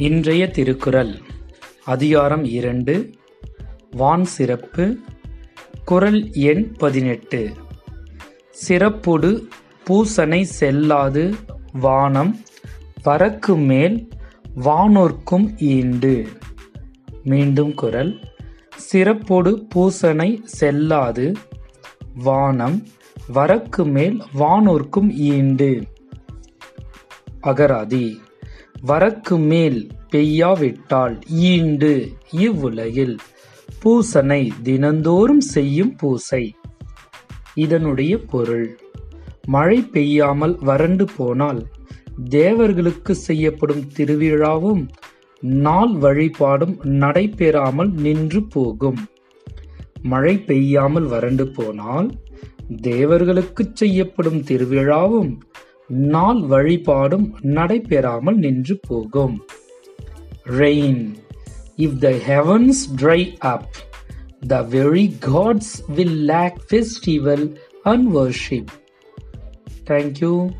இன்றைய திருக்குறள். அதிகாரம் இரண்டு. வான் சிறப்பு. குறள் எண் பதினெட்டு. சிறப்புடு பூசனை செல்லாது வானம் பறக்கு மேல் வானோர்க்கும் ஈண்டு. மீண்டும் குரல். சிறப்பொடு பூசனை செல்லாது வானம் வரக்கு மேல் வானோர்க்கும் ஈண்டு. அகராதி. வரக்கு மேல் பெய்யாவிட்டால் ஈண்டு இவ்வுலகில். பூசனை தினந்தோறும் செய்யும் பூசை. இதனுடைய பொருள் மழை பெய்யாமல் வறண்டு போனால் தேவர்களுக்கு செய்யப்படும் திருவிழாவும் நாள் வழிபாடும் நடைபெறாமல் நின்று போகும். மழை பெய்யாமல் வறண்டு போனால் தேவர்களுக்கு செய்யப்படும் திருவிழாவும் நாள் வழிபாடும் நடைபெறாமல் நின்று போகும். rain. If the heavens dry up, the very gods will lack festival and worship. Thank you.